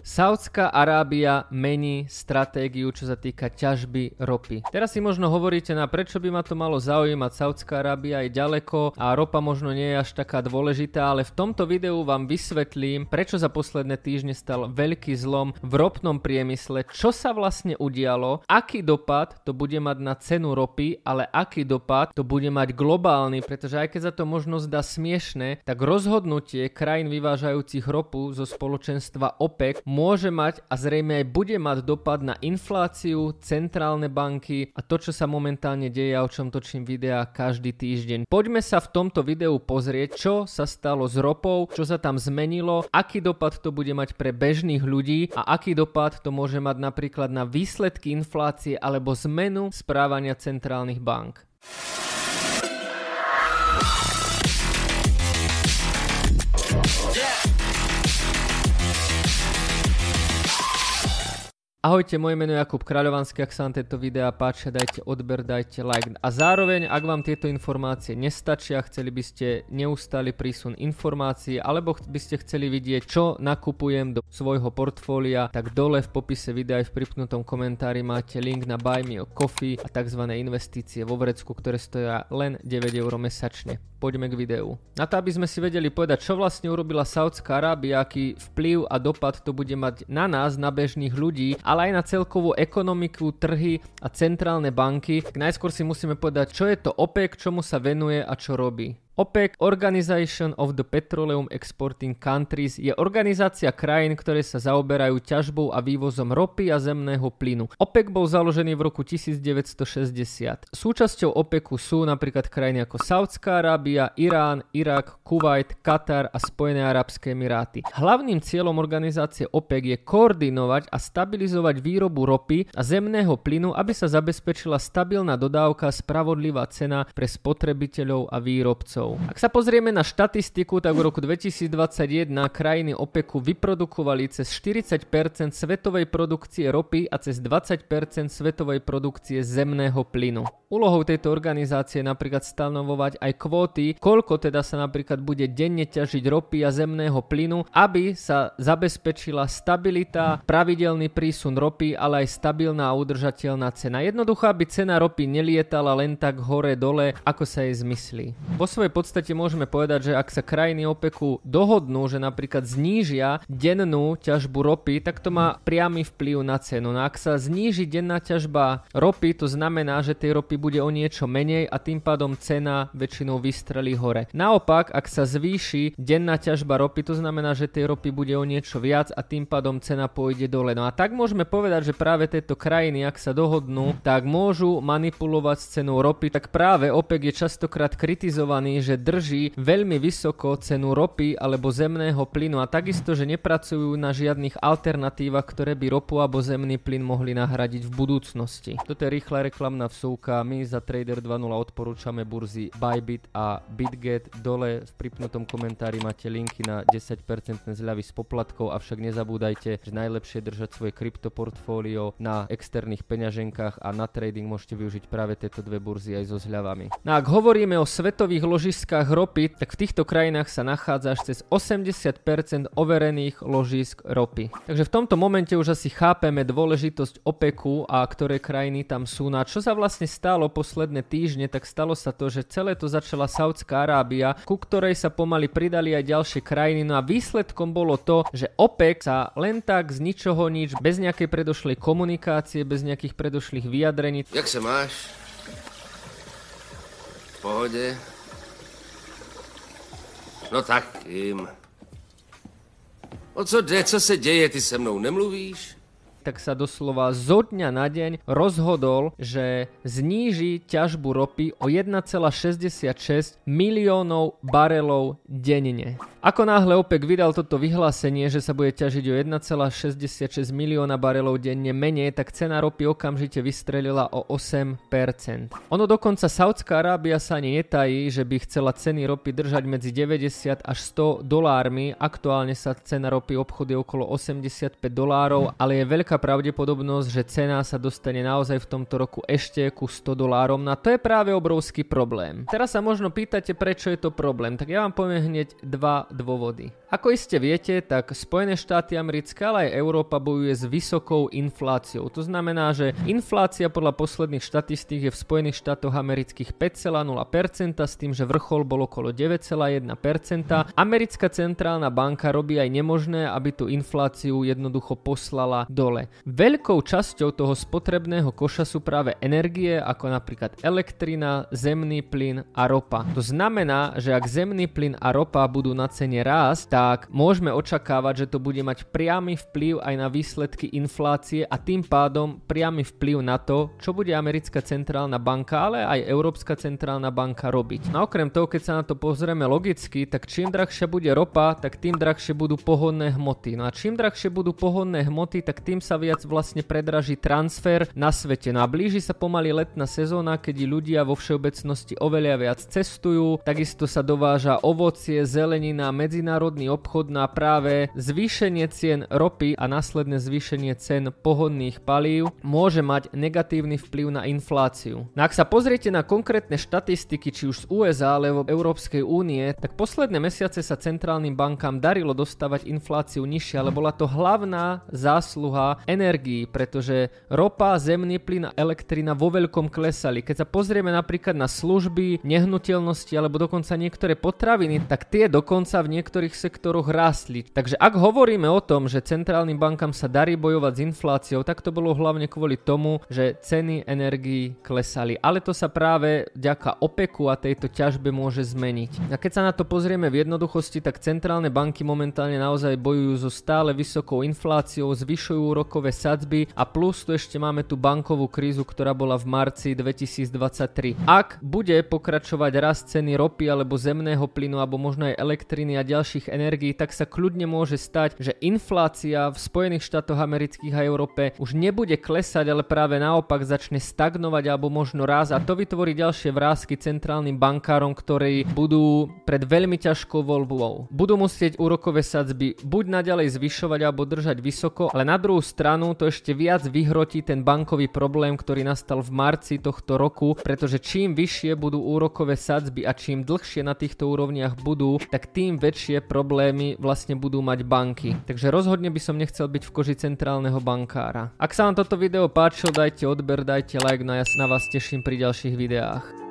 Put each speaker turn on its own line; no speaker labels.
Saudská Arábia mení stratégiu, čo sa týka ťažby ropy. Teraz si možno hovoríte na prečo by ma to malo zaujímať. Saudská Arábia je ďaleko a ropa možno nie je až taká dôležitá, ale v tomto videu vám vysvetlím, prečo za posledné týždne stal veľký zlom v ropnom priemysle, čo sa vlastne udialo, aký dopad to bude mať na cenu ropy, ale aký dopad to bude mať globálny, pretože aj keď za to možno zdá smiešne, tak rozhodnutie krajín vyvážajúcich ropu zo spoločenstva OPEC môže mať a zrejme aj bude mať dopad na infláciu, centrálne banky a to, čo sa momentálne deje a o čom točím videa každý týždeň. Poďme sa v tomto videu pozrieť, čo sa stalo s ropou, čo sa tam zmenilo, aký dopad to bude mať pre bežných ľudí a aký dopad to môže mať napríklad na výsledky inflácie alebo zmenu správania centrálnych bank. Ahojte, moje meno je Jakub Kráľovanský, ak sa vám tieto videá páčia, dajte odber, dajte like. A zároveň, ak vám tieto informácie nestačia, chceli by ste neustály prísun informácií, alebo by ste chceli vidieť, čo nakupujem do svojho portfólia, tak dole v popise videa aj v pripnutom komentári máte link na Buy Me a Coffee a tzv. investície vo vrecku, ktoré stoja len 9 eur mesačne. Poďme k videu. Na to, aby sme si vedeli povedať, čo vlastne urobila Saudská Arábia, aký vplyv a dopad to bude mať na nás, na bežných ľudí, ale aj na celkovú ekonomiku, trhy a centrálne banky. Najskôr si musíme povedať, čo je to OPEC, čomu sa venuje a čo robí. OPEC, Organization of the Petroleum Exporting Countries, je organizácia krajín, ktoré sa zaoberajú ťažbou a vývozom ropy a zemného plynu. OPEC bol založený v roku 1960. Súčasťou OPECu sú napríklad krajiny ako Saudská Arábia, Irán, Irak, Kuwait, Katar a Spojené Arabské Emiráty. Hlavným cieľom organizácie OPEC je koordinovať a stabilizovať výrobu ropy a zemného plynu, aby sa zabezpečila stabilná dodávka a spravodlivá cena pre spotrebiteľov a výrobcov štátov. Ak sa pozrieme na štatistiku, tak v roku 2021 krajiny OPECu vyprodukovali cez 40% svetovej produkcie ropy a cez 20% svetovej produkcie zemného plynu. Úlohou tejto organizácie je napríklad stanovovať aj kvóty, koľko teda sa napríklad bude denne ťažiť ropy a zemného plynu, aby sa zabezpečila stabilita, pravidelný prísun ropy, ale aj stabilná a udržateľná cena. Jednoducho, aby cena ropy nelietala len tak hore-dole, ako sa jej zmyslí. Vo svojej podstate môžeme povedať, že ak sa krajiny OPECu dohodnú, že napríklad znížia dennú ťažbu ropy, tak to má priamy vplyv na cenu. No ak sa zníži denná ťažba ropy, to znamená, že tej ropy bude o niečo menej a tým pádom cena väčšinou vystrelí hore. Naopak, ak sa zvýši denná ťažba ropy, to znamená, že tej ropy bude o niečo viac a tým pádom cena pôjde dole. No a tak môžeme povedať, že práve tieto krajiny, ak sa dohodnú, tak môžu manipulovať s cenou ropy, tak práve OPEC je častokrát kritizovaný, že drží veľmi vysoko cenu ropy alebo zemného plynu a takisto, že nepracujú na žiadnych alternatívach, ktoré by ropu alebo zemný plyn mohli nahradiť v budúcnosti. Toto je rýchla reklamná vsúka. My za Trader 2.0 odporúčame burzy Bybit a Bitget. Dole v pripnutom komentári máte linky na 10% zľavy z poplatkov, avšak nezabúdajte, že najlepšie držať svoje kryptoportfólio na externých peňaženkách a na trading môžete využiť práve tieto dve burzy aj so zľavami. No ak hovoríme o svetových ložiskách ložiskách ropy, tak v týchto krajinách sa nachádza až cez 80% overených ložisk ropy. Takže v tomto momente už asi chápeme dôležitosť OPECu a ktoré krajiny tam sú. No a čo sa vlastne stalo posledné týždne, tak stalo sa to, že celé to začala Saudská Arábia, ku ktorej sa pomaly pridali aj ďalšie krajiny. No a výsledkom bolo to, že OPEC sa len tak z ničoho nič, bez nejakej predošlej komunikácie, bez nejakých predošlých vyjadrení.
Jak sa máš? V pohode? No tak jim. O co jde, co se děje, ty se mnou nemluvíš?
Tak sa doslova zo dňa na deň rozhodol, že zníži ťažbu ropy o 1,66 miliónov barelov denne. Ako náhle OPEC vydal toto vyhlásenie, že sa bude ťažiť o 1,66 milióna barelov denne menej, tak cena ropy okamžite vystrelila o 8%. Ono dokonca Saudská Arábia sa ani netají, že by chcela ceny ropy držať medzi 90 až 100 dolármi. Aktuálne sa cena ropy obchody okolo 85 dolárov, ale je veľká veľká pravdepodobnosť, že cena sa dostane naozaj v tomto roku ešte ku 100 dolárom. No a to je práve obrovský problém. Teraz sa možno pýtate, prečo je to problém. Tak ja vám poviem hneď dva dôvody. Ako iste viete, tak Spojené štáty americké, ale aj Európa bojuje s vysokou infláciou. To znamená, že inflácia podľa posledných štatistík je v Spojených štátoch amerických 5,0% s tým, že vrchol bol okolo 9,1%. Americká centrálna banka robí aj nemožné, aby tú infláciu jednoducho poslala dole. Veľkou časťou toho spotrebného koša sú práve energie, ako napríklad elektrina, zemný plyn a ropa. To znamená, že ak zemný plyn a ropa budú na cene rásť, tak môžeme očakávať, že to bude mať priamy vplyv aj na výsledky inflácie a tým pádom priamy vplyv na to, čo bude americká centrálna banka, ale aj Európska centrálna banka robiť. No okrem toho, keď sa na to pozrieme logicky, tak čím drahšia bude ropa, tak tým drahšie budú pohodné hmoty. No a čím drahšie budú pohodné hmoty, tak tým sa viac vlastne predraží transfer na svete. No a blíži sa pomaly letná sezóna, keď ľudia vo všeobecnosti oveľa viac cestujú, takisto sa dováža ovocie, zelenina, medzinárodný obchod na práve zvýšenie cien ropy a následné zvýšenie cen pohodných palív môže mať negatívny vplyv na infláciu. No ak sa pozriete na konkrétne štatistiky či už z USA alebo Európskej únie, tak posledné mesiace sa centrálnym bankám darilo dostávať infláciu nižšie, ale bola to hlavná zásluha energií, pretože ropa, zemný plyn a elektrina vo veľkom klesali. Keď sa pozrieme napríklad na služby, nehnuteľnosti alebo dokonca niektoré potraviny, tak tie dokonca v niektorých sektoroch rástli. Takže ak hovoríme o tom, že centrálnym bankám sa darí bojovať s infláciou, tak to bolo hlavne kvôli tomu, že ceny energií klesali. Ale to sa práve vďaka OPEKu a tejto ťažbe môže zmeniť. A keď sa na to pozrieme v jednoduchosti, tak centrálne banky momentálne naozaj bojujú so stále vysokou infláciou, zvyšujú úrokové sadzby a plus tu ešte máme tú bankovú krízu, ktorá bola v marci 2023. Ak bude pokračovať rast ceny ropy alebo zemného plynu alebo možno aj elektriny a ďalších energií, tak sa kľudne môže stať, že inflácia v Spojených štátoch amerických a Európe už nebude klesať, ale práve naopak začne stagnovať alebo možno raz a to vytvorí ďalšie vrázky centrálnym bankárom, ktorí budú pred veľmi ťažkou voľbou. Budú musieť úrokové sadzby buď naďalej zvyšovať alebo držať vysoko, ale na druhú stranu to ešte viac vyhrotí ten bankový problém, ktorý nastal v marci tohto roku, pretože čím vyššie budú úrokové sadzby a čím dlhšie na týchto úrovniach budú, tak tým väčšie problémy vlastne budú mať banky. Takže rozhodne by som nechcel byť v koži centrálneho bankára. Ak sa vám toto video páčilo, dajte odber, dajte like, no ja sa na vás teším pri ďalších videách.